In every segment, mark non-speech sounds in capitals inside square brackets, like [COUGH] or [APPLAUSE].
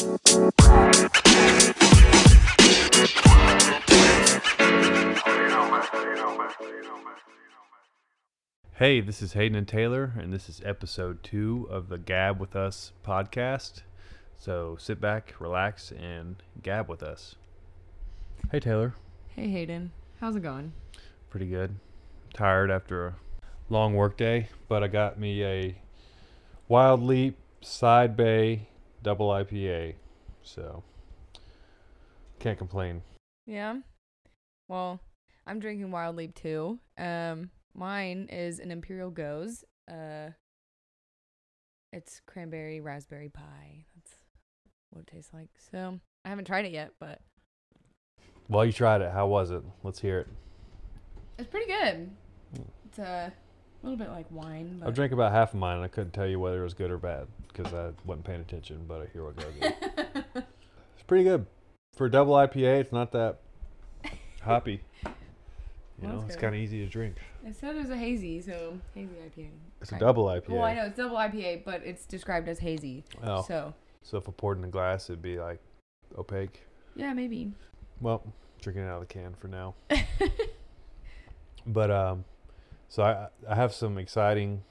Hey, this is Hayden and Taylor, and this is episode two of the Gab with Us podcast. So sit back, relax, and gab with us. Hey, Taylor. Hey Hayden, how's it going? Pretty good. Tired after a long work day, but I got me a Wild Leap Side Bae Double IPA. So can't complain. Yeah. Well, I'm drinking Wild Leap too. Um, mine is an Imperial Goes. Uh, it's cranberry raspberry pie. That's what it tastes like. So I haven't tried it yet, but Well, you tried it. How was it? Let's hear it. it's pretty good. It's a little bit like wine. I drank about half of mine, and I couldn't tell you whether it was good or bad because I wasn't paying attention. But here we go. Again. [LAUGHS] It's pretty good for a double IPA. It's not that hoppy. You Well, know, it's kind of easy to drink. it said it was a hazy, so hazy IPA. It's a double IPA. Well, I know it's double IPA, but it's described as hazy. Oh, So so if I poured in a glass, it'd be like opaque. yeah, maybe. Well, drinking it out of the can for now. [LAUGHS] But um, so I I have some exciting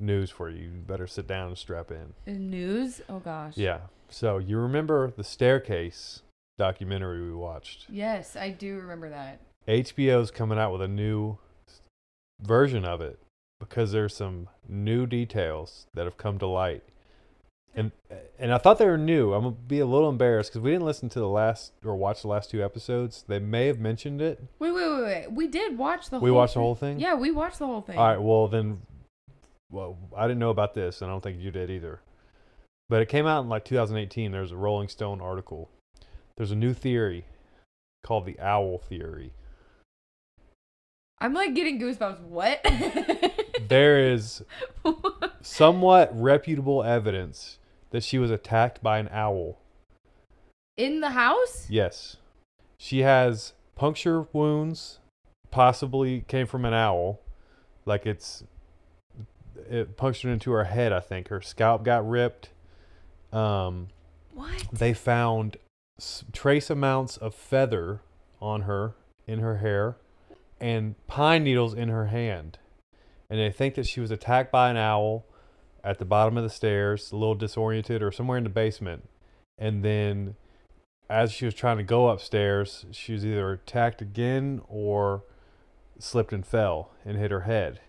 news for you. You better sit down and strap in. News? Oh gosh. Yeah. So you remember the staircase documentary we watched? Yes, I do remember that. HBO's coming out with a new version of it because there's some new details that have come to light. And and I thought they were new. I'm gonna be a little embarrassed because we didn't listen to the last or watch the last two episodes. They may have mentioned it. Wait, wait, wait, wait. We did watch the whole We whole watched the whole thing. Yeah, we watched the whole thing. All right. Well then, well I didn't know about this, and I don't think you did either. But it came out in like 2018. There's a Rolling Stone article. There's a new theory called the owl theory. I'm like getting goosebumps. What? [LAUGHS] There is [LAUGHS] somewhat reputable evidence that she was attacked by an owl. In the house? Yes. She has puncture wounds, possibly came from an owl. Like it's it punctured into her head, I think. Her scalp got ripped. Um What? they found s- trace amounts of feather on her in her hair and pine needles in her hand and they think that she was attacked by an owl at the bottom of the stairs a little disoriented or somewhere in the basement and then as she was trying to go upstairs she was either attacked again or slipped and fell and hit her head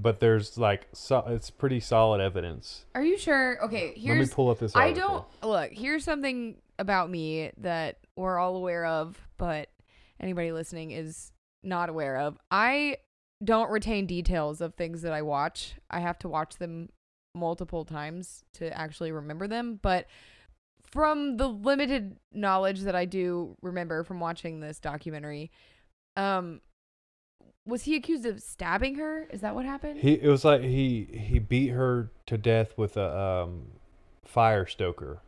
but there's like so, it's pretty solid evidence Are you sure? Okay, here's. let me pull up this I don't look. Here's something about me that we're all aware of, but anybody listening is not aware of. I don't retain details of things that I watch. I have to watch them multiple times to actually remember them. But from the limited knowledge that I do remember from watching this documentary, um, was he accused of stabbing her? Is that what happened? He it was like he he beat her to death with a um fire stoker.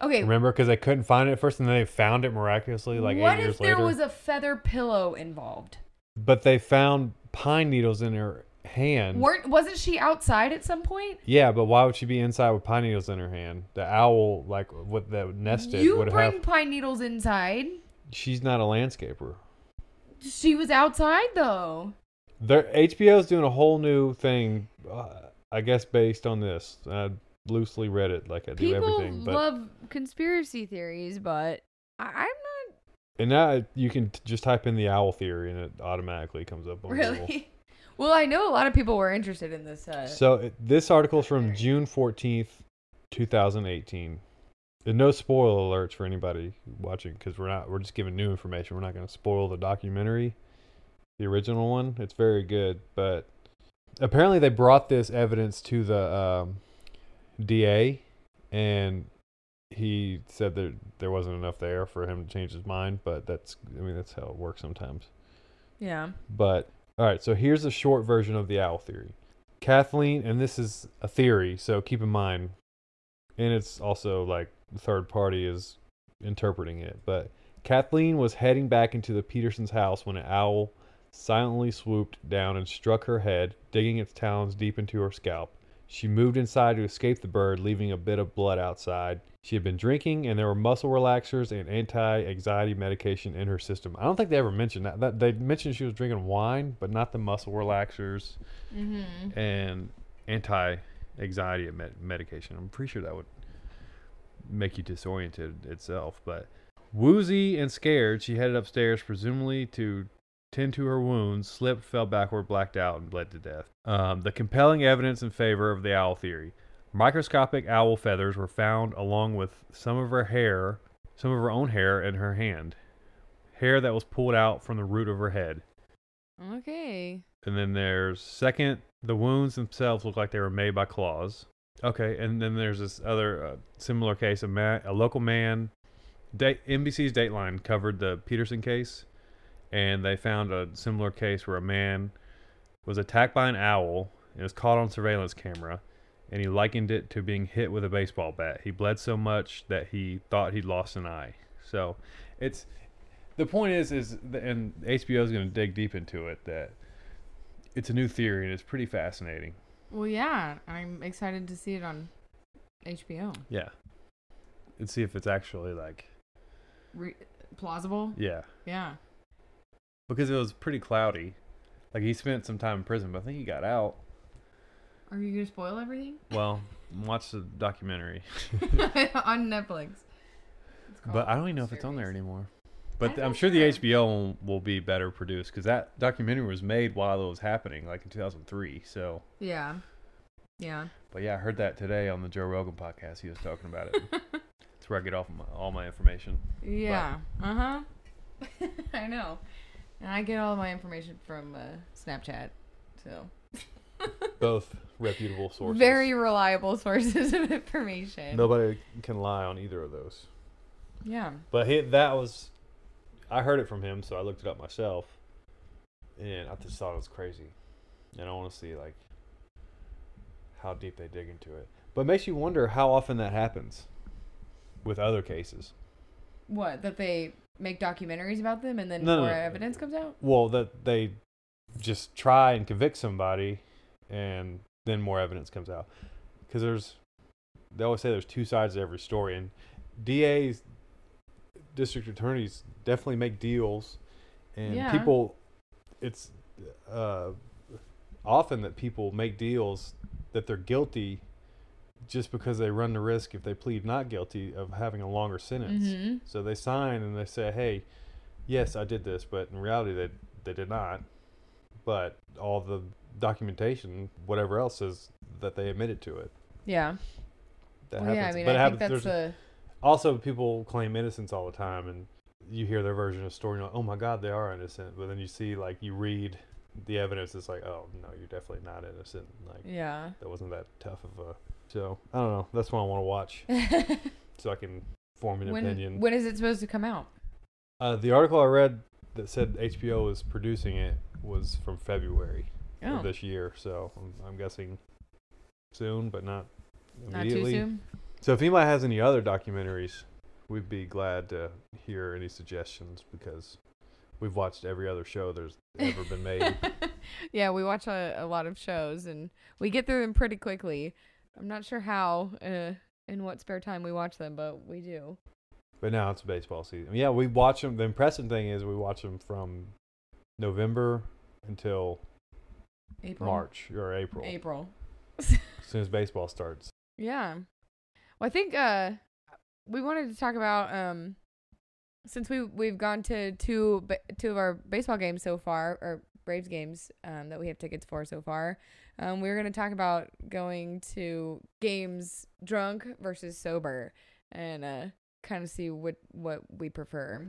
okay. Remember because they couldn't find it at first and then they found it miraculously like what eight years if there later. was a feather pillow involved? but they found pine needles in her hand. weren't wasn't she outside at some point? yeah, but why would she be inside with pine needles in her hand? The owl like what that nested you would bring have. pine needles inside. She's not a landscaper. She was outside though. There HBO's doing a whole new thing. Uh, I guess based on this. I loosely read it like I do People everything, but love conspiracy theories, but I, I'm not. And now you can t- just type in the owl theory and it automatically comes up on Google. [LAUGHS] Well, I know a lot of people were interested in this. Uh, So it- this article is from June 14th, 2018. And no spoiler alerts for anybody watching because we're not we're just giving new information. We're not going to spoil the documentary, the original one. It's very good, but apparently they brought this evidence to the um, DA, and he said that there wasn't enough there for him to change his mind. But that's I mean that's how it works sometimes. yeah. But all right, so here's a short version of the owl theory. Kathleen, and this is a theory, so keep in mind, and it's also like the third party is interpreting it. But Kathleen was heading back into the Petersons' house when an owl silently swooped down and struck her head, digging its talons deep into her scalp. She moved inside to escape the bird, leaving a bit of blood outside. She had been drinking, and there were muscle relaxers and anti-anxiety medication in her system. I don't think they ever mentioned that. that they mentioned she was drinking wine, but not the muscle relaxers Mm-hmm. and anti-anxiety med- medication. I'm pretty sure that would make you disoriented itself. But woozy and scared, she headed upstairs, presumably to tend to her wounds, slipped, fell backward, blacked out, and bled to death. Um, the compelling evidence in favor of the owl theory. Microscopic owl feathers were found along with some of her hair, some of her own hair in her hand. Hair that was pulled out from the root of her head. Okay. And then there's second, the wounds themselves look like they were made by claws. Okay, and then there's this other uh, similar case. A, ma- a local man, NBC's Dateline covered the Peterson case, and they found a similar case where a man was attacked by an owl and was caught on surveillance camera, and he likened it to being hit with a baseball bat. He bled so much that he thought he'd lost an eye. So, it's the point is is and HBO is going to dig deep into it that it's a new theory and it's pretty fascinating. Well, yeah. I'm excited to see it on HBO. Yeah. And see if it's actually like Re- plausible. yeah. Yeah. Because it was pretty cloudy. Like he spent some time in prison, but I think he got out. Are you gonna spoil everything Well, watch the documentary. [LAUGHS] [LAUGHS] on Netflix? But I don't even know if it's on there anymore. But I'm sure the. HBO will, will be better produced because that documentary was made while it was happening, like in 2003. So, Yeah. Yeah. but yeah, I heard that today on the Joe Rogan podcast. He was talking about it. [LAUGHS] That's where I get off my, all my information. Yeah. Uh huh. I know. And I get all my information from uh, Snapchat. So [LAUGHS] Both reputable sources. very reliable [LAUGHS] sources of information. Nobody can lie on either of those. Yeah. But he, that was, I heard it from him, so I looked it up myself, and I just thought it was crazy, and I want to see like how deep they dig into it. But it makes you wonder how often that happens with other cases. What? That they make documentaries about them and then No, no, more no. evidence comes out? Well, that they just try and convict somebody, and then more evidence comes out. Because there's, they always say there's two sides to every story, and DAs, district attorneys, definitely make deals, and Yeah. people, it's uh, often that people make deals that they're guilty just because they run the risk if they plead not guilty of having a longer sentence. Mm-hmm. So they sign and they say, "Hey, yes, I did this," but in reality, they they did not. But all the documentation, whatever else, says that they admitted to it. Yeah. That Well, yeah, I happens. mean, but I think that's the. also people claim innocence all the time, and you hear their version of the story, and you're like, "Oh my God, they are innocent." But then you see, like, you read the evidence, it's like, "Oh no, you're definitely not innocent." Like Yeah. that wasn't that tough of a. So I don't know. That's what I want to watch, [LAUGHS] so I can form an when, opinion. when is it supposed to come out? Uh, the article I read that said HBO was producing it was from February Oh, of this year, so I'm, I'm guessing soon, but not immediately. not too soon. So if anybody has any other documentaries, we'd be glad to hear any suggestions because we've watched every other show there's ever been made. [LAUGHS] yeah, we watch a, a lot of shows and we get through them pretty quickly. I'm not sure how, uh, in what spare time we watch them, but we do. but now it's baseball season. Yeah, we watch them. The impressive thing is we watch them from November until April. March or April, April. as soon as baseball starts. Yeah. Well, I think uh we wanted to talk about um since we we've gone to two two of our baseball games so far or Braves games um that we have tickets for so far. Um we were going to talk about going to games drunk versus sober and uh kind of see what what we prefer.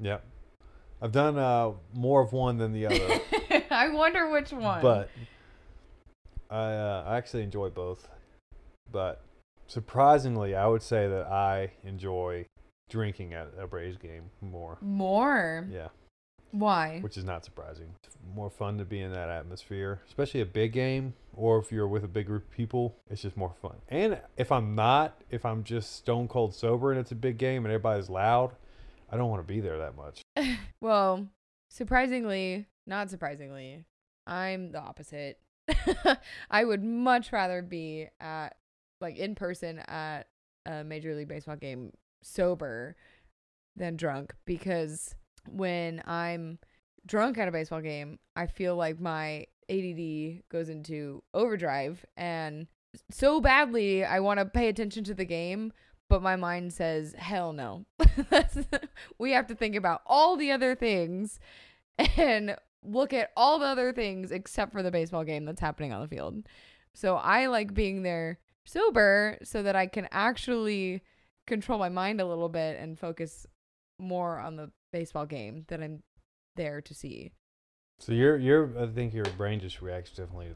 Yep. I've done uh, more of one than the other. [LAUGHS] I wonder which one. but I uh, I actually enjoy both. But surprisingly, I would say that I enjoy drinking at a Braves game more. more. Yeah, Why? which is not surprising. It's more fun to be in that atmosphere, especially a big game, or if you're with a big group of people. It's just more fun. And if I'm not, if I'm just stone cold sober and it's a big game and everybody's loud, I don't want to be there that much. [LAUGHS] Well, surprisingly, not surprisingly, I'm the opposite. [LAUGHS] I would much rather be at like in person at a Major League Baseball game sober than drunk because when I'm drunk at a baseball game, I feel like my ADD goes into overdrive and so badly I want to pay attention to the game, but my mind says, hell no. [LAUGHS] we have to think about all the other things and look at all the other things except for the baseball game that's happening on the field. So I like being there sober so that I can actually control my mind a little bit and focus more on the baseball game that I'm there to see. So your your I think your brain just reacts differently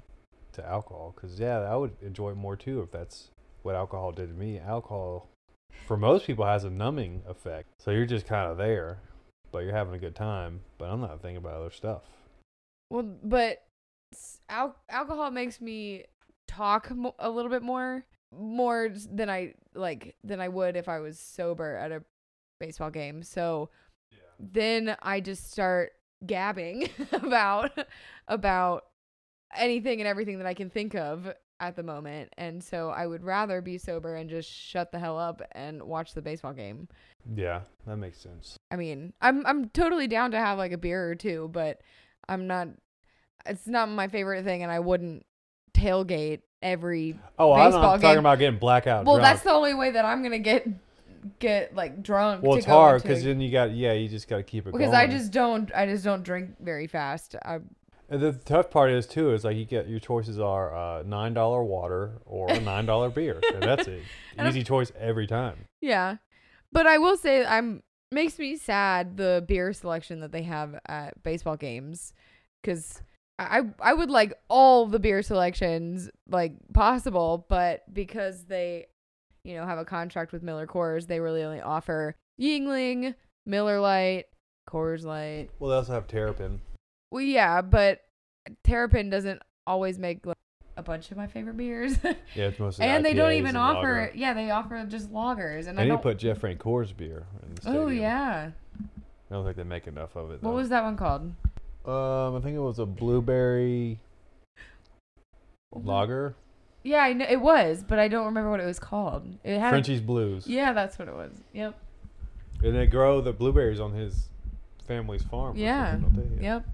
to alcohol because yeah, I would enjoy it more too if that's what alcohol did to me. Alcohol, for most people, has a numbing effect. So you're just kind of there, but you're having a good time. But I'm not thinking about other stuff. Well, but al- alcohol makes me talk mo- a little bit more, more than I like than I would if I was sober at a baseball game. So then I just start gabbing [LAUGHS] about about anything and everything that I can think of at the moment. And so I would rather be sober and just shut the hell up and watch the baseball game. Yeah, that makes sense. I mean, I'm I'm totally down to have like a beer or two, but I'm not it's not my favorite thing and I wouldn't tailgate every Oh, I'm Baseball not talking game. about getting blackout. Well, drunk. that's the only way that I'm going to get get like drunk well, it's hard because then you got yeah, you just got to keep it going. because going. I just don't I just don't drink very fast. I And the tough part is too is like you get your choices are uh, nine dollar water or a nine dollar [LAUGHS] beer, and that's it. [LAUGHS] I'm- Easy choice every time. Yeah. But I will say I'm makes me sad the beer selection that they have at baseball games cuz I I would like all the beer selections like possible, but because they you know have a contract with Miller Coors, they really only offer Yuengling, Miller Lite, Coors Light. Well, they also have Terrapin. Well, yeah, but Terrapin doesn't always make like, a bunch of my favorite beers. Yeah, it's [LAUGHS] mostly and they don't even offer lager. yeah, they offer just lagers and They I need to don't put Jeff Francoeur beer in the stadium. Oh yeah. I don't think they make enough of it. What was that one called? Um, I think it was a blueberry lager, Yeah, I know it was, but I don't remember what it was called. It had a- Frenchie's Blues. Yeah, that's what it was. Yep. And they grow the blueberries on his family's farm. or Yeah. something, don't? Yep.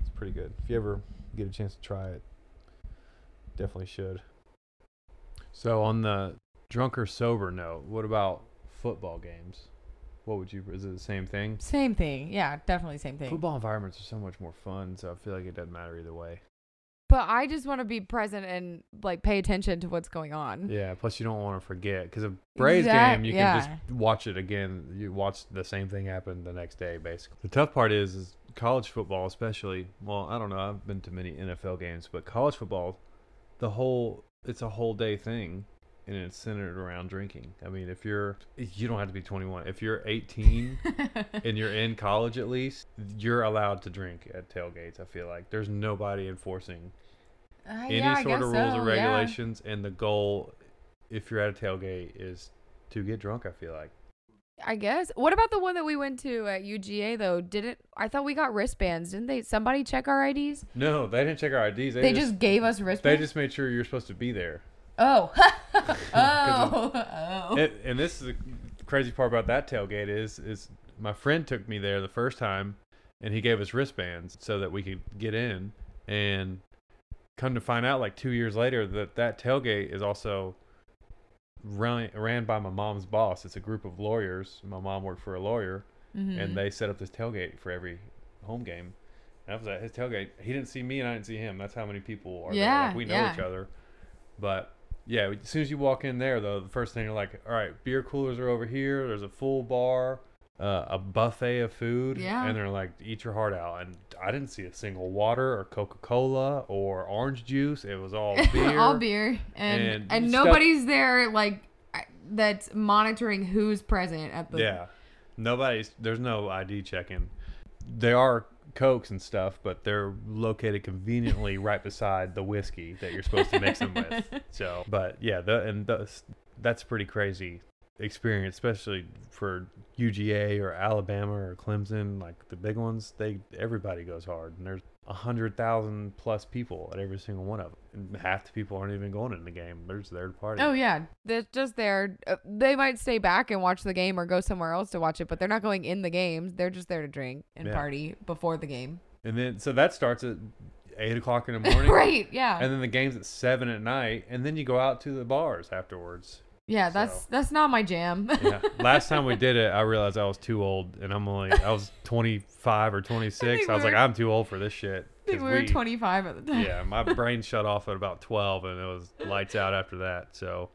It's pretty good. If you ever get a chance to try it, definitely should. So on the drunk or sober note, what about football games? What would you? Is it the same thing? Same thing. Yeah, definitely same thing. Football environments are so much more fun, so I feel like it doesn't matter either way. But I just want to be present and like pay attention to what's going on. Yeah. Plus, you don't want to forget because a Braves Exact- game, you yeah. can just watch it again. You watch the same thing happen the next day, basically. The tough part is, is college football, especially. Well, I don't know. I've been to many NFL games, but college football, the whole it's a whole day thing, and it's centered around drinking. I mean, if you're you don't have to be 21. If you're 18 [LAUGHS] and you're in college at least, you're allowed to drink at tailgates. I feel like there's nobody enforcing Uh, any yeah, sort of rules so, or yeah. regulations and the goal if you're at a tailgate is to get drunk i feel like I guess. What about the one that we went to at UGA though? Didn't I thought we got wristbands? Didn't they? Somebody check our IDs? no they didn't check our ids they, They, just, just, gave us wristbands. they just made sure you're supposed to be there oh, [LAUGHS] oh, [LAUGHS] oh. and, and this is the crazy part about that tailgate is is my friend took me there the first time and he gave us wristbands so that we could get in and come to find out like two years later that that tailgate is also run, ran by my mom's boss it's a group of lawyers my mom worked for a lawyer Mhm. and they set up this tailgate for every home game. And I was at his tailgate. He didn't see me, and I didn't see him. That's how many people are there. Yeah, Like, we know yeah. each other. But yeah, as soon as you walk in there, though, the first thing you're like, all right, beer coolers are over here. There's a full bar, uh, a buffet of food, Yeah. and they're like, eat your heart out. And I didn't see a single water or Coca Cola or orange juice. It was all [LAUGHS] beer. all beer, and and and, nobody's there like that's monitoring who's present at the. Yeah. Nobody's there's no ID checking. There are cokes and stuff, but they're located conveniently [LAUGHS] right beside the whiskey that you're supposed to mix them with. [LAUGHS] So, but yeah, the and the, that's pretty crazy experience, especially for UGA or Alabama or Clemson, like the big ones. They everybody goes hard, and there's a hundred thousand plus people at every single one of them, and half the people aren't even going in the game. They're just there to party. Oh yeah, they're just there. Uh, they might stay back and watch the game or go somewhere else to watch it, but they're not going in the games. They're just there to drink and Yeah. party before the game. And then so that starts at eight o'clock in the [LAUGHS] morning. right? Yeah. And then the game's at seven at night, and then you go out to the bars afterwards. Yeah, that's so- that's not my jam. [LAUGHS] Yeah. Last time we did it, I realized I was too old, and I'm only I was 25 or 26. think I, was like, we were- I'm too old for this shit. I think we were 25 at the time. yeah, my brain shut off at about 12, and it was lights out after that. So,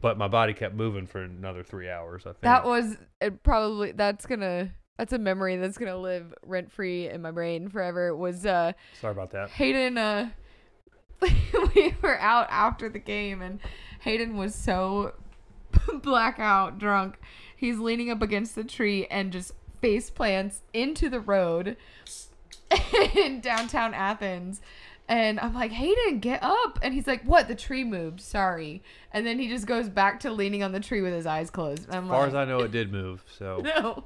but my body kept moving for another three hours. I think That was it probably that's gonna that's a memory that's gonna live rent free in my brain forever. It Was uh Sorry about that. Hayden uh [LAUGHS] we were out after the game and Hayden was so [LAUGHS] blackout drunk. He's leaning up against the tree and just face plants into the road [LAUGHS] in downtown Athens. And I'm like, Hayden, get up. And he's like, What? The tree moved. Sorry. And then he just goes back to leaning on the tree with his eyes closed. I'm As far like, as I know, it did move. [LAUGHS] So no.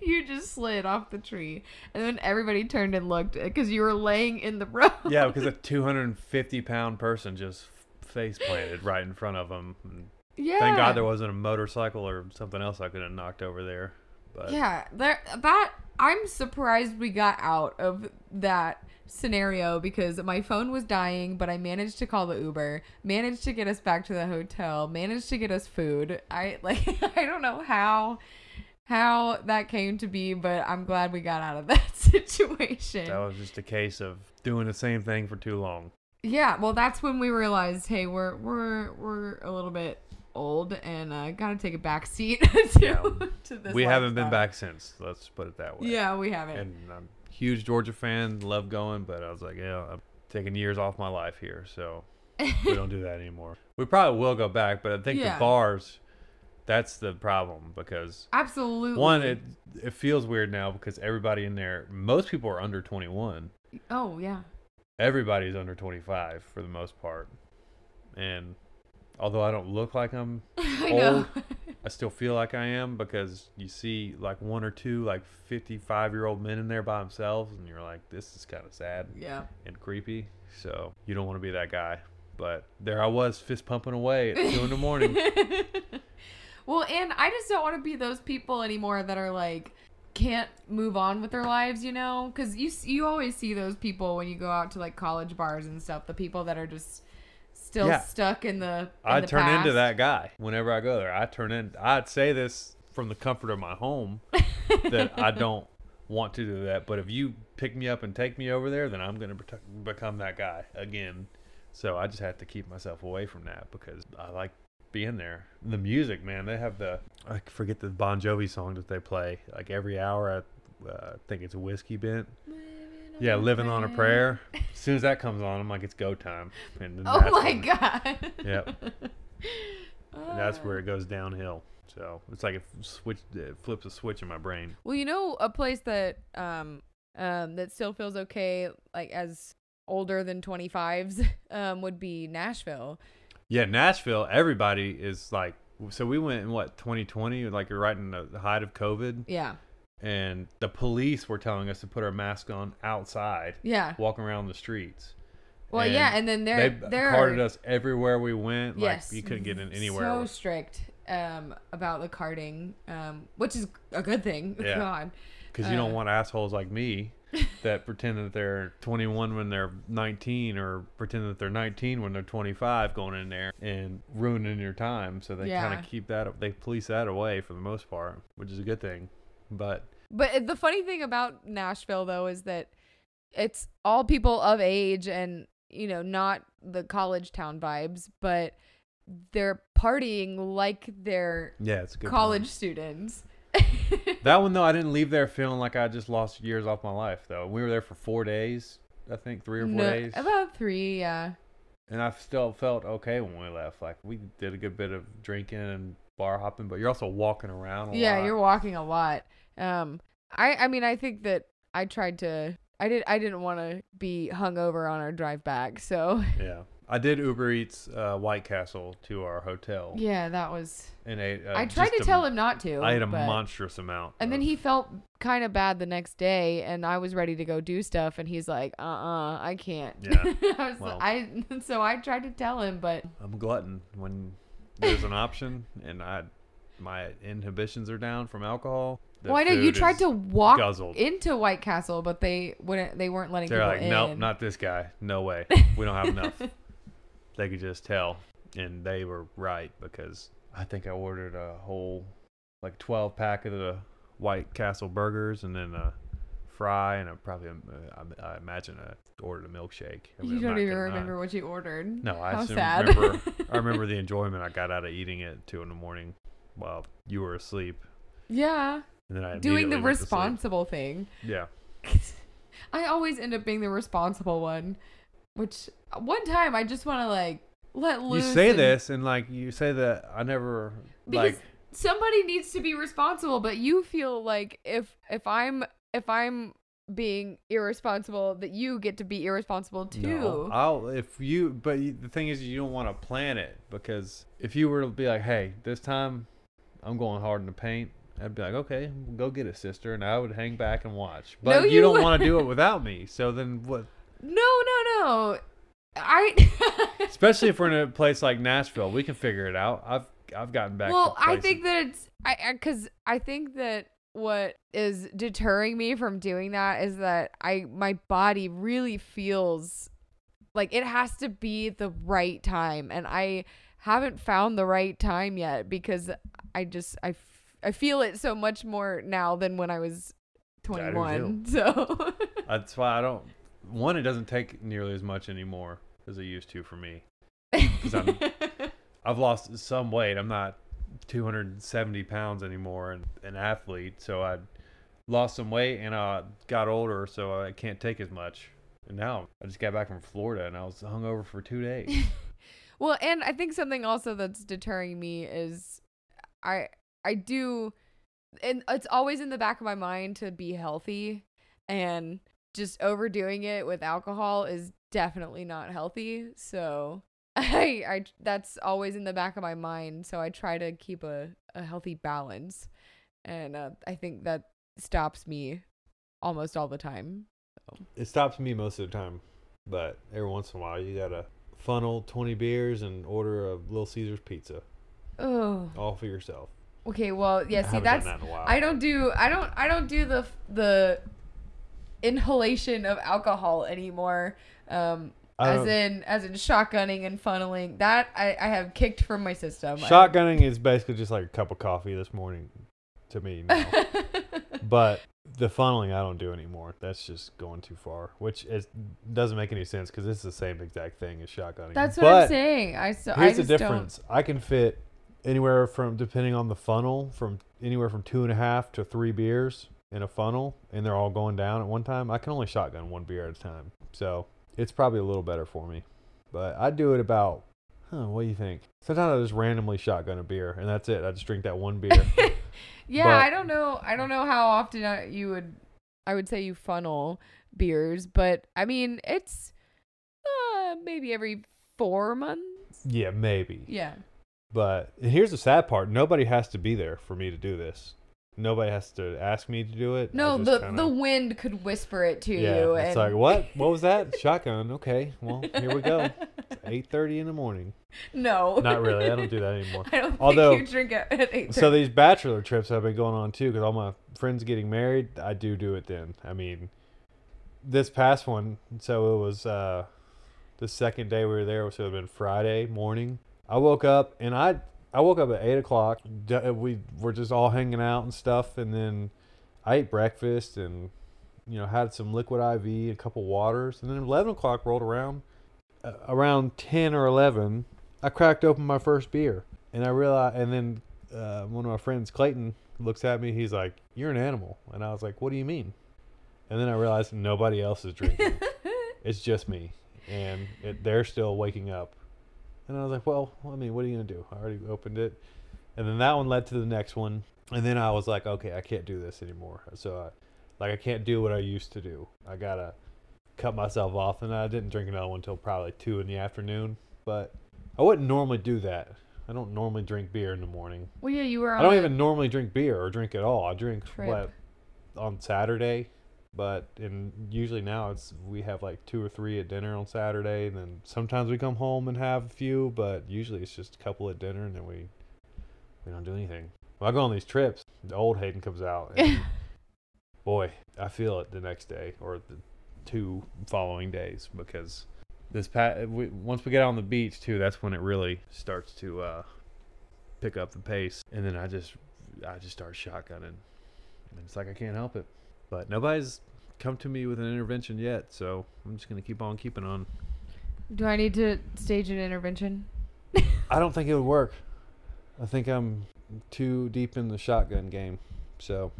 you just slid off the tree. And then everybody turned and looked because you were laying in the road. yeah, because a 250 pound person just face planted right in front of him. Yeah. Thank God there wasn't a motorcycle or something else I could have knocked over there. But Yeah, there that I'm surprised we got out of that scenario because my phone was dying, but I managed to call the Uber, managed to get us back to the hotel, managed to get us food. I [LAUGHS] like I don't know how how that came to be, but I'm glad we got out of that [LAUGHS] situation. that was just a case of doing the same thing for too long. Yeah, well, that's when we realized, hey, we're we're we're a little bit old and uh, gotta take a back seat [LAUGHS] to, Yeah. to this. we haven't been back since. Let's put it that way. Yeah, we haven't. And I'm a huge Georgia fan. Love going, but I was like, yeah, I'm taking years off my life here, so we don't do that [LAUGHS] anymore. We probably will go back, but I think Yeah. the bars. That's the problem because Absolutely. one, it it feels weird now because everybody in there, most people are under 21. Oh yeah. Everybody's under 25 for the most part. And although I don't look like I'm, [LAUGHS] I. Old. I still feel like I am because you see like one or two like 55 year old men in there by themselves, and you're like, this is kind of sad yeah. and creepy. So you don't want to be that guy. But there I was, fist pumping away at two in the morning. [LAUGHS] well, and I just don't want to be those people anymore that are like can't move on with their lives, you know? Because you you always see those people when you go out to like college bars and stuff. The people that are just still Yeah. stuck in the. In I the turn into that guy whenever I go there. I turn in. I'd say this from the comfort of my home [LAUGHS] that I don't want to do that. But if you pick me up and take me over there, then I'm going to become that guy again. So I just have to keep myself away from that because I like being there. The music, man, they have the I forget the Bon Jovi song that they play like every hour. I uh, think it's a whiskey bent. Yeah, living on a prayer. [LAUGHS] As soon as that comes on, I'm like, it's go time. And then Oh my when- god. Yep. [LAUGHS] and that's where it goes downhill. So it's like it switch, it flips a switch in my brain. Well, you know, a place that um um that still feels okay, like as older than 25s, [LAUGHS] um, would be Nashville. Yeah, Nashville. Everybody is like, so we went in what 2020, like you're right in the height of COVID, Yeah. and the police were telling us to put our mask on outside, Yeah. walking around the streets. Well, And yeah, and then they carded are, us everywhere we went. yes, like you couldn't get in anywhere. So strict um about the carding, um, which is a good thing. [LAUGHS] Yeah. God. because you don't uh, want assholes like me [LAUGHS] that pretend that they're 21 when they're 19 or pretend that they're 19 when they're 25 going in there and ruining your time so they kind of keep that they police that away for the most part which is a good thing but But uh, the funny thing about Nashville though is that it's all people of age and you know not the college town vibes, but they're partying like they're yeah it's a good time. college students. [LAUGHS] that one though i didn't leave there feeling like i just lost years off my life though we were there for four days i think three or four No, days about three, yeah. and i still felt okay when we left like we did a good bit of drinking and bar hopping but you're also walking around a Yeah, lot. you're walking a lot. Um, I I mean I think that I tried to. I did. I didn't want to be hungover on our drive back. So Yeah. I did Uber Eats uh, White Castle to our hotel Yeah, that was. and ate. Uh, I tried to a- tell him not to. I ate a but- monstrous amount. And then he felt kind of bad the next day, and I was ready to go do stuff, and he's like, "Uh, uh I can't." Yeah. [LAUGHS] I was Well. I [LAUGHS] so I tried to tell him, but I'm a glutton when there's an option and I my inhibitions are down from alcohol. the well, I know you tried to walk guzzled. into White Castle, but they wouldn't. They weren't letting They're people like, in. nope, not this guy. No way. [LAUGHS] We don't have enough. They could just tell, and they were right because I think I ordered a whole like 12 pack of the White Castle burgers and then a fry and a probably uh, I, I imagine I ordered a milkshake. I mean, you don't even remember what you ordered. No, I How sad. remember. I [LAUGHS] remember the enjoyment I got out of eating it at two in the morning while you were asleep, Yeah, and then I doing the immediately went to sleep. responsible thing. Yeah, [LAUGHS] I always end up being the responsible one, which uh, one time I just want to like let you say and- this, and like you say that I never because like. somebody needs to be responsible, but you feel like if if I'm if I'm being irresponsible, that you get to be irresponsible too. No, I'll if you. But you, the thing is, you don't want to plan it because if you were to be like, "Hey, this time I'm going hard in the paint," I'd be like, "Okay, go get it, sister," and I would hang back and watch. But No, you, you don't want to do it without me. So then what? no, no, no. I [LAUGHS] Especially if we're in a place like Nashville, we can figure it out. I've I've gotten back. well, I think that it's I because I think that what is deterring me from doing that is that I my body really feels like it has to be the right time, and I haven't found the right time yet because I just I, f- I feel it so much more now than when I was Yeah, I do 21. So [LAUGHS] that's why I don't. One, it doesn't take nearly as much anymore as it used to for me. [LAUGHS] 'Cause I'm- I've lost some weight. I'm not 270 pounds anymore and an athlete, so I lost some weight and I got older, so I can't take as much. And now I just got back from Florida and I was hungover for two days. [LAUGHS] Well, and I think something also that's deterring me is I I do and it's always in the back of my mind to be healthy and just overdoing it with alcohol is definitely not healthy. So [LAUGHS] I I that's always in the back of my mind, so I try to keep a a healthy balance. And uh, I think that stops me almost all the time. it stops me most of the time, but every once in a while you gotta funnel 20 beers and order a Little Caesars pizza Oh. all for yourself. Okay, well, yeah, see that's that in a while. I don't do I don't I don't do the the inhalation of alcohol anymore. Um as in as in shotgunning and funneling. That I, I have kicked from my system. I- Shotgunning is basically just like a cup of coffee this morning to me now. [LAUGHS] but the funneling I don't do anymore. That's just going too far, which is doesn't make any sense because it's the same exact thing as shotgunning. That's what but I'm saying. I so I Here's the just difference. I can fit anywhere from depending on the funnel from anywhere from two and a half to three beers in a funnel, and they're all going down at one time. I can only shotgun one beer at a time, so it's probably a little better for me. But I do it about. Huh, what do you think? Sometimes I just randomly shotgun a beer, and that's it. I just drink that one beer. [LAUGHS] yeah, but- I don't know. I don't know how often I, you would. I would say you funnel beers, but I mean it's uh, maybe every four months. yeah, maybe. Yeah. But here's the sad part: nobody has to be there for me to do this. Nobody has to ask me to do it. No, the kinda- the wind could whisper it to you. yeah. you. It's and like what? [LAUGHS] What was that? Shotgun. Okay. Well, here we go. Eight thirty in the morning. no, Not really. I don't do that anymore. [LAUGHS] I don't Although- think you drink at eight. So these bachelor trips have been going on too, because all my friends getting married. I do do it then. I mean, this past one. So it was uh, the second day we were there, so it would have been Friday morning. I woke up and I I woke up at eight o'clock. Uh, We were just all hanging out and stuff, and then I ate breakfast and you know had some liquid IV, a couple waters, and then eleven o'clock rolled around. Uh, around ten or eleven, I cracked open my first beer, and I realized, and then uh, one of my friends, Clayton, looks at me. He's like, "You're an animal," and I was like, "What do you mean?" And then I realized nobody else is drinking. [LAUGHS] it's just me, and it, they're still waking up. And I was like, "Well, I mean, what are you gonna do? I already opened it." And then that one led to the next one, and then I was like, "Okay, I can't do this anymore." So, I, like, I can't do what I used to do. I gotta cut myself off, and I didn't drink another one until probably two in the afternoon. But I wouldn't normally do that. I don't normally drink beer in the morning. Well, yeah, you were. On I don't even normally drink beer or drink at all. I drink Trip. what on Saturday, but in usually now it's we have like two or three at dinner on Saturday, and then sometimes we come home and have a few, but usually it's just a couple at dinner, and then we we don't do anything. When I go on these trips, the old Hayden comes out, and [LAUGHS] boy, I feel it the next day or the two following days because this pat we, once we get out on the beach too, that's when it really starts to uh, pick up the pace, and then I just I just start shotgunning, and it's like I can't help it. But nobody's come to me with an intervention yet, so I'm just gonna keep on keeping on. Do I need to stage an intervention? I don't think it would work. I think I'm too deep in the shotgun game, so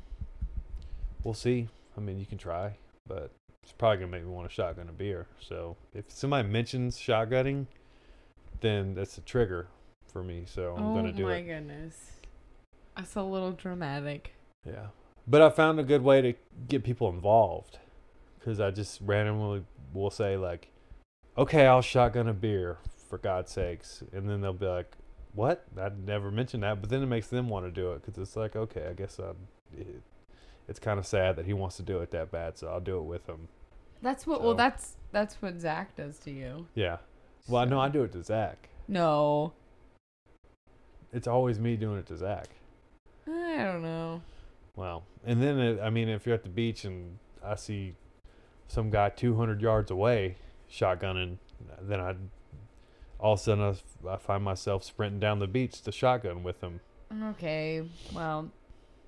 we'll see. I mean, you can try, but it's probably gonna make me want to shotgun a beer. So if somebody mentions shotgunning, then that's a trigger for me. So I'm gonna oh do it. Oh my goodness, that's a little dramatic. Yeah. But I found a good way to get people involved because I just randomly will say, like, okay, I'll shotgun a beer for God's sakes. And then they'll be like, what? I never mentioned that. But then it makes them want to do it because it's like, okay, I guess I'm, it, it's kind of sad that he wants to do it that bad. So I'll do it with him. That's what. Well, that's that's what Zach does to you. Yeah. Well, I know I do it to Zach. No, It's always me doing it to Zach. I don't know. Wow. And then, it, I mean, if you're at the beach and I see some guy 200 yards away shotgunning, then I all of a sudden I find myself sprinting down the beach to shotgun with him. Okay, well,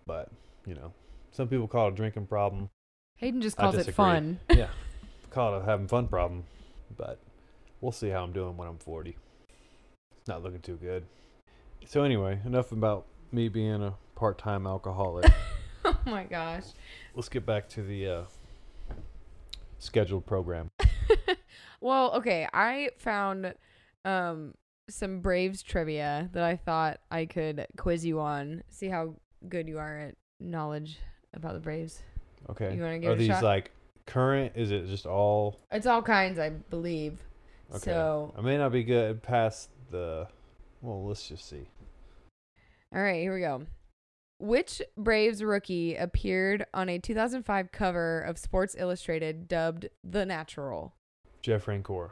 But, you know, some people call it a drinking problem. Hayden just calls it fun. Yeah. [LAUGHS] call it a having fun problem. But we'll see how I'm doing when I'm 40. It's not looking too good. So, anyway, enough about me being a part time alcoholic. [LAUGHS] oh [LAUGHS] my gosh. Let's get back to the uh, scheduled program. [LAUGHS] Well, okay, I found um some Braves trivia that I thought I could quiz you on. See how good you are at knowledge about the Braves. Okay. You wanna give Are it a these shot? like current? Is it just all? It's all kinds, I believe. Okay. So, I may not be good past the. Well, let's just see. all right, here we go. Which Braves rookie appeared on a 2005 cover of Sports Illustrated dubbed The Natural? Jeff Francoeur.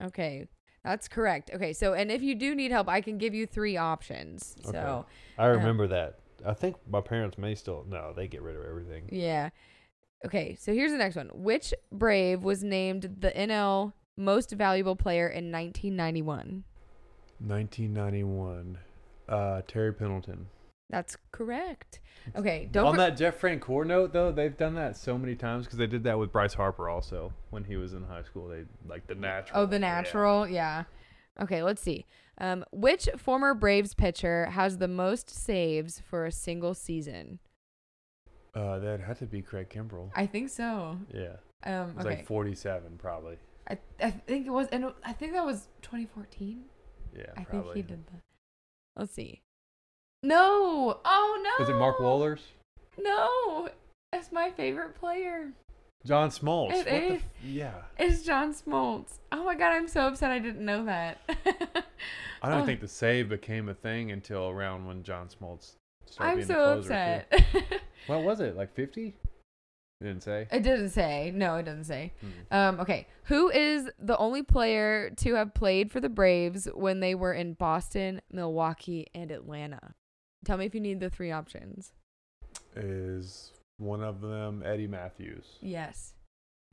Okay, that's correct. Okay, so and if you do need help, I can give you three options. Okay. So, I Uh, remember that. I think my parents may still. No, they get rid of everything. yeah. Okay, so here's the next one. Which Brave was named the NL Most Valuable Player in 1991? 1991. Uh, Terry Pendleton. That's correct. Okay, don't On for- that Jeff Francoeur note, though, they've done that so many times because they did that with Bryce Harper also when he was in high school. They like the natural. Oh, the natural, yeah. Okay, let's see. Um, which former Braves pitcher has the most saves for a single season? Uh, that had to be Craig Kimbrel. I think so. Yeah. Um, It was okay. like 47 probably. I I think it was, and I think that was 2014. Yeah, I probably. think he did that. Let's see. No. Oh no. Was it Mark Wohlers? No. It's my favorite player. John Smoltz. It what the f- yeah. It's John Smoltz. Oh my god, I'm so upset I didn't know that. [LAUGHS] I don't Oh. think the save became a thing until around when John Smoltz started I'm being the so closer, upset. [LAUGHS] What was it? Like 50? didn't say. it didn't say. No, it doesn't say. Hmm. Um, okay. Who is the only player to have played for the Braves when they were in Boston, Milwaukee, and Atlanta? Tell me if you need the three options. Is one of them Eddie Mathews? Yes.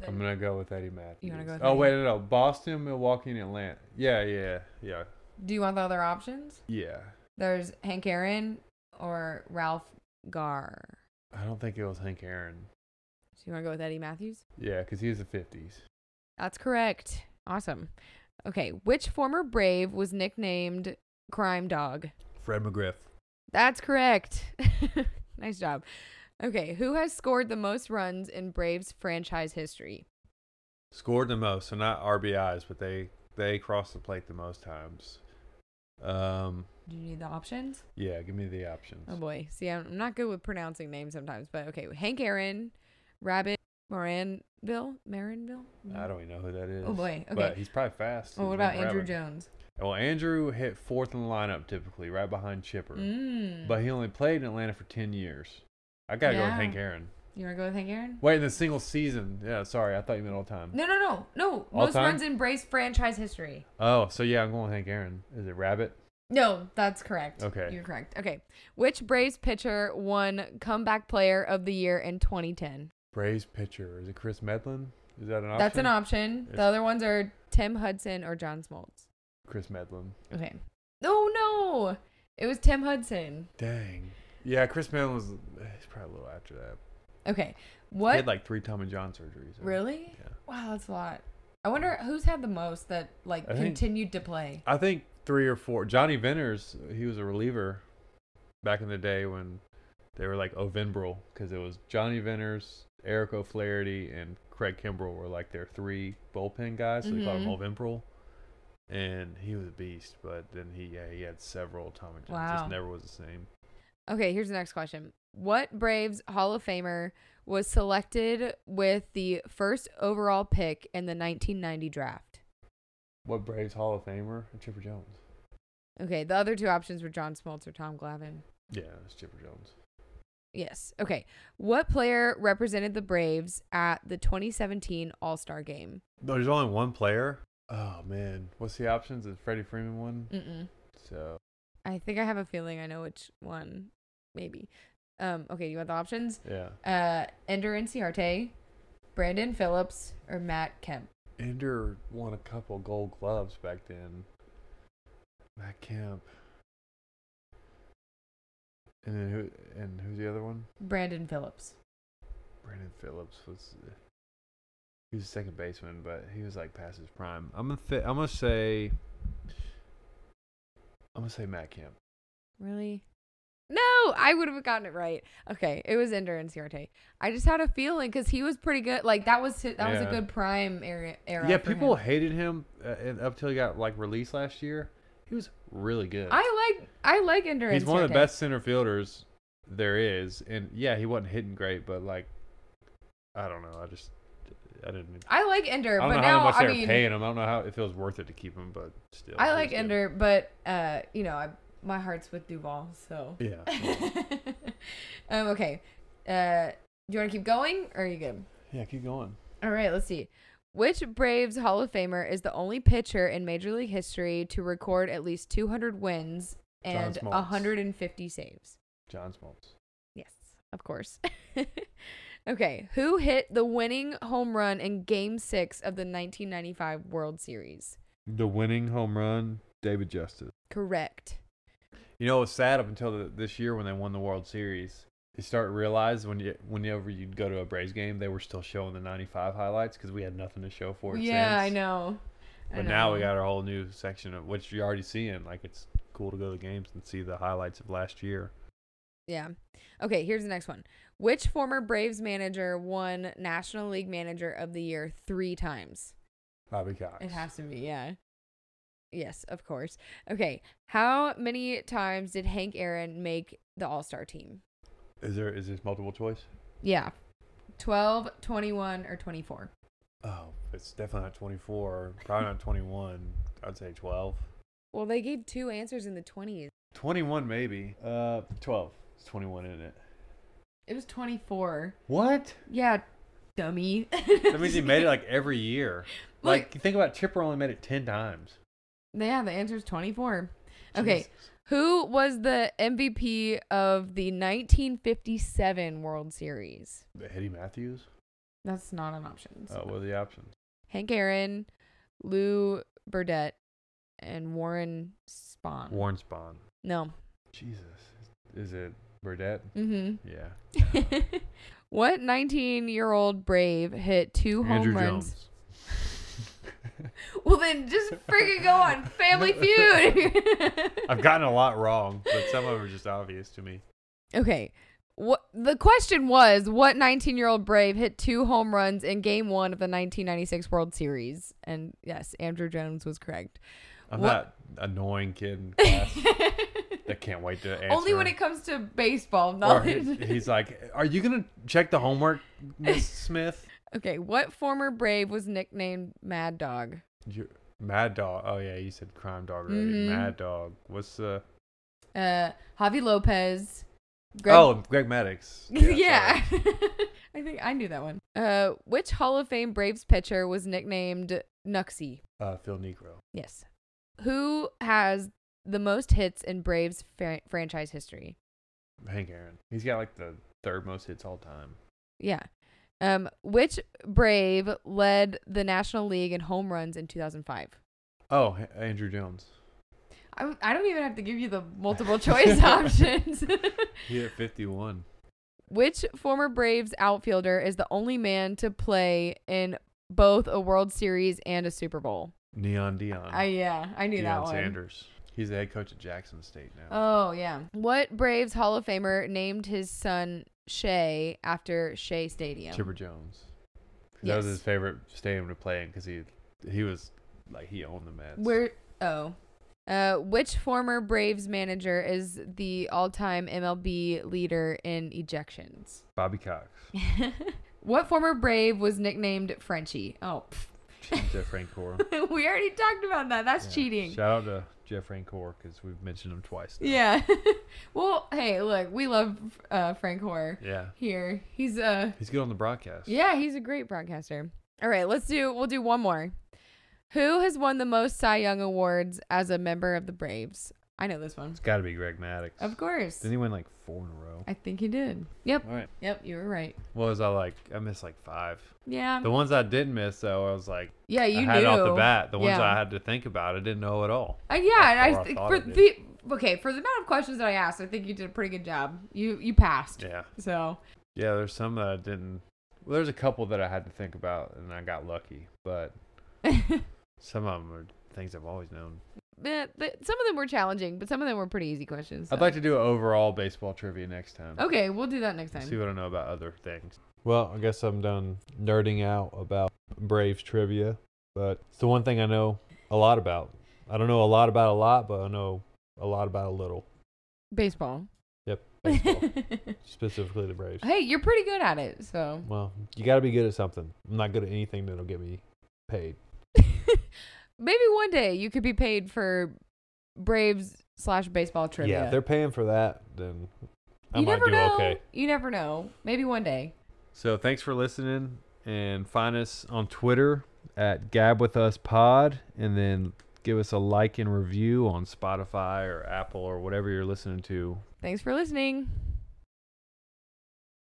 I'm gonna go with Eddie Mathews. You wanna go with oh Eddie? wait, no, no, Boston, Milwaukee, and Atlanta. Yeah, yeah, yeah, Do you want the other options? yeah. There's Hank Aaron or Ralph Garr. I don't think it was Hank Aaron. So you want to go with Eddie Mathews? Yeah, because he was the 50s. That's correct. Awesome. Okay, which former Brave was nicknamed Crime Dog? Fred McGriff. That's correct. [LAUGHS] nice job. Okay, who has scored the most runs in Braves franchise history? Scored the most, so not RBIs, but they they crossed the plate the most times. Um, Do you need the options? yeah, give me the options. Oh boy. See, I'm not good with pronouncing names sometimes, but okay. Hank Aaron, Rabbit Moranville? Marinville? I don't even know who that is. Oh boy. Okay. But he's probably fast. well, what about Andruw forever. Jones? Well, Andruw hit fourth in the lineup typically, right behind Chipper. Mm. But he only played in Atlanta for 10 years. I got to go with Hank Aaron. you want to go with Hank Aaron? Wait, in the single season. Yeah, sorry. I thought you meant all time. No, no, no, no. All Most time? runs in Braves franchise history. Oh, so yeah, I'm going with Hank Aaron. Is it Rabbit? No, that's correct. Okay. You're correct. Okay. Which Braves pitcher won comeback player of the year in 2010? Braves pitcher. Is it Kris Medlen? Is that an option? That's an option. It's- The other ones are Tim Hudson or John Smoltz. Kris Medlen. Okay. Oh no. It was Tim Hudson. Dang. Yeah, Kris Medlen was. He's probably a little after that. Okay. He What? had like three Tommy John surgeries. so- really? Yeah. Wow, that's a lot. I wonder who's had the most that like I think- continued to play. I think three or four. Jonny Venters, he was a reliever back in the day when they were like O'Venbril because it was Jonny Venters, Eric O'Flaherty, and Craig Kimbrel were like their three bullpen guys. So they called him Mhm. O'Venbril. And he was a beast, but then he yeah, he had several Tommy Johns. Wow. Just never was the same. Okay, here's the next question. What Braves Hall of Famer was selected with the first overall pick in the 1990 draft? What Braves Hall of Famer? Chipper Jones. Okay, the other two options were John Smoltz or Tom Glavine. Yeah, it's Chipper Jones. Yes. Okay. What player represented the Braves at the 2017 All Star game? There's only one player. Oh man, what's the options? Is Freddie Freeman one? Mm-mm. So I think I have a feeling I know which one. Maybe. Um. Okay. You want the options? yeah, Uh, Ender Inciarte, Brandon Phillips, or Matt Kemp. Ender won a couple Gold Gloves back then. Matt Kemp. And then who? And who's the other one? Brandon Phillips. Brandon Phillips was. He was a second baseman, but he was like past his prime. I'm gonna. Th- I'm gonna say. I'm gonna say Matt Kemp. Really? No, I would have gotten it right. Okay, it was Ender and Inciarte. I just had a feeling because he was pretty good. Like that was that was a good prime era. era yeah, people him. hated him uh, and up till he got like released last year. He was really good. I like I like Ender. He's one of the best center fielders there is, and yeah, he wasn't hitting great, but like, I don't know. I just, I didn't. I like Ender, I don't but know now how much I they were mean, paying him. I don't know how if it was worth it to keep him, but still. I like. Ender, but uh, you know, I, my heart's with Duvall. So. Yeah. [LAUGHS] um. Okay. Uh. Do you want to keep going, or are you good? yeah, keep going. All right, let's see. Which Braves Hall of Famer is the only pitcher in Major League history to record at least 200 wins and 150 saves? John Smoltz. Yes, of course. [LAUGHS] okay, who hit the winning home run in Game 6 of the 1995 World Series? The winning home run, David Justice. Correct. You know, it was sad up until the, this year when they won the World Series. You start to realize when you whenever you'd go to a Braves game, they were still showing the '95 highlights because we had nothing to show for it. Yeah, I since. know. I But now we got our whole new section of which you're already seeing. Like it's cool to go to the games and see the highlights of last year. Yeah. Okay, here's the next one. Which former Braves manager won National League Manager of the Year three times? Bobby Cox. It has to be, yeah. Yes, of course. Okay. How many times did Hank Aaron make the All Star team? Is there is this multiple choice? Yeah. 12, 21, or 24. Oh, it's definitely not 24. Probably not 21. I'd say 12. Well, they gave two answers in the 20s. 21 maybe. Uh, 12. It's 21 in it. It was 24. What? Yeah, dummy. [LAUGHS] That means he made it like every year. Like- Like, think about Chipper only made it 10 times. Yeah, the answer is 24. Okay. Jesus. Who was the MVP of the 1957 World Series? Eddie Mathews? That's not an option. so Oh, what are the options? Hank Aaron, Lew Burdette, and Warren Spahn. Warren Spahn. No. Jesus. Is it Burdette? Mm-hmm. Yeah. [LAUGHS] what 19-year-old Brave hit two home runs? Jones. [LAUGHS] Well, then just freaking go on Family [LAUGHS] Feud. I've gotten a lot wrong, but some of them are just obvious to me. okay. What the question was? What 19-year-old Brave hit two home runs in Game One of the 1996 World Series? And yes, Andruw Jones was correct. I'm What- that annoying kid in class that can't wait to answer. Only when it comes to baseball knowledge. he- [LAUGHS] he's like, "Are you gonna check the homework, Miss [LAUGHS] Smith?" Okay, what former Brave was nicknamed Mad Dog? You're, Mad Dog. Oh yeah, you said Crime Dog already. Mhm. Mad Dog. What's the? Uh, Javy Lopez. Greg- oh, Greg Maddux. [LAUGHS] yeah. sorry. I think I knew that one. Uh, which Hall of Fame Braves pitcher was nicknamed Knucksie? Uh, Phil Niekro. Yes. Who has the most hits in Braves fra- franchise history? Hank Aaron. He's got like the third most hits all time. Yeah. Um, which Brave led the National League in home runs in 2005? Oh, H- Andruw Jones. I, I don't even have to give you the multiple [LAUGHS] choice options. [LAUGHS] He hit 51. Which former Braves outfielder is the only man to play in both a World Series and a Super Bowl? Neon Deion. I yeah, I knew that Deion one. Sanders. He's the head coach at Jackson State now. Oh yeah. What Braves Hall of Famer named his son Shea after Shea Stadium? Chipper Jones. That was his favorite stadium to play in because he he was like he owned the Mets. Where oh. Uh, which former Braves manager is the all-time MLB leader in ejections? Bobby Cox. [LAUGHS] what former Brave was nicknamed Frenchie? Oh, Jeff Francoeur. [LAUGHS] we already talked about that. That's Yeah. cheating. Shout out to Jeff Francoeur because we've mentioned him twice. now. Yeah. [LAUGHS] well, hey, look, we love uh, Francoeur Yeah. here. He's uh He's good on the broadcast. yeah, he's a great broadcaster. All right, let's do we'll do one more. Who has won the most Cy Young awards as a member of the Braves? I know this one. It's got to be Greg Maddux. Of course. Didn't he win like four in a row? I think he did. Yep. All right. Yep, you were right. What was I like? I missed like five. Yeah. The ones I didn't miss though, I was like, yeah, you I had knew. it off the bat. The ones Yeah. I had to think about, I didn't know at all. Uh, yeah, and I Or I think thought for I did. the okay, for the amount of questions that I asked, I think you did a pretty good job. You you passed. Yeah. So, Yeah, there's some that I didn't. Well, there's a couple that I had to think about, and I got lucky. But [LAUGHS] some of them are things I've always known. Eh, th- some of them were challenging, but some of them were pretty easy questions. I'd like to do an overall baseball trivia next time. Okay, we'll do that next time. See what I know about other things. Well, I guess I'm done nerding out about Braves trivia, but it's the one thing I know a lot about. I don't know a lot about a lot, but I know a lot about a little. Baseball. Yep, [LAUGHS] baseball, specifically the Braves. hey, you're pretty good at it, so Well, you got to be good at something. I'm not good at anything that'll get me paid. [LAUGHS] maybe one day you could be paid for Braves slash baseball trivia. Yeah, if they're paying for that, then I you might never do know. okay. You never know. Maybe one day. So thanks for listening, and find us on Twitter at Gab with Us Pod, and then give us a like and review on Spotify or Apple or whatever you're listening to. Thanks for listening.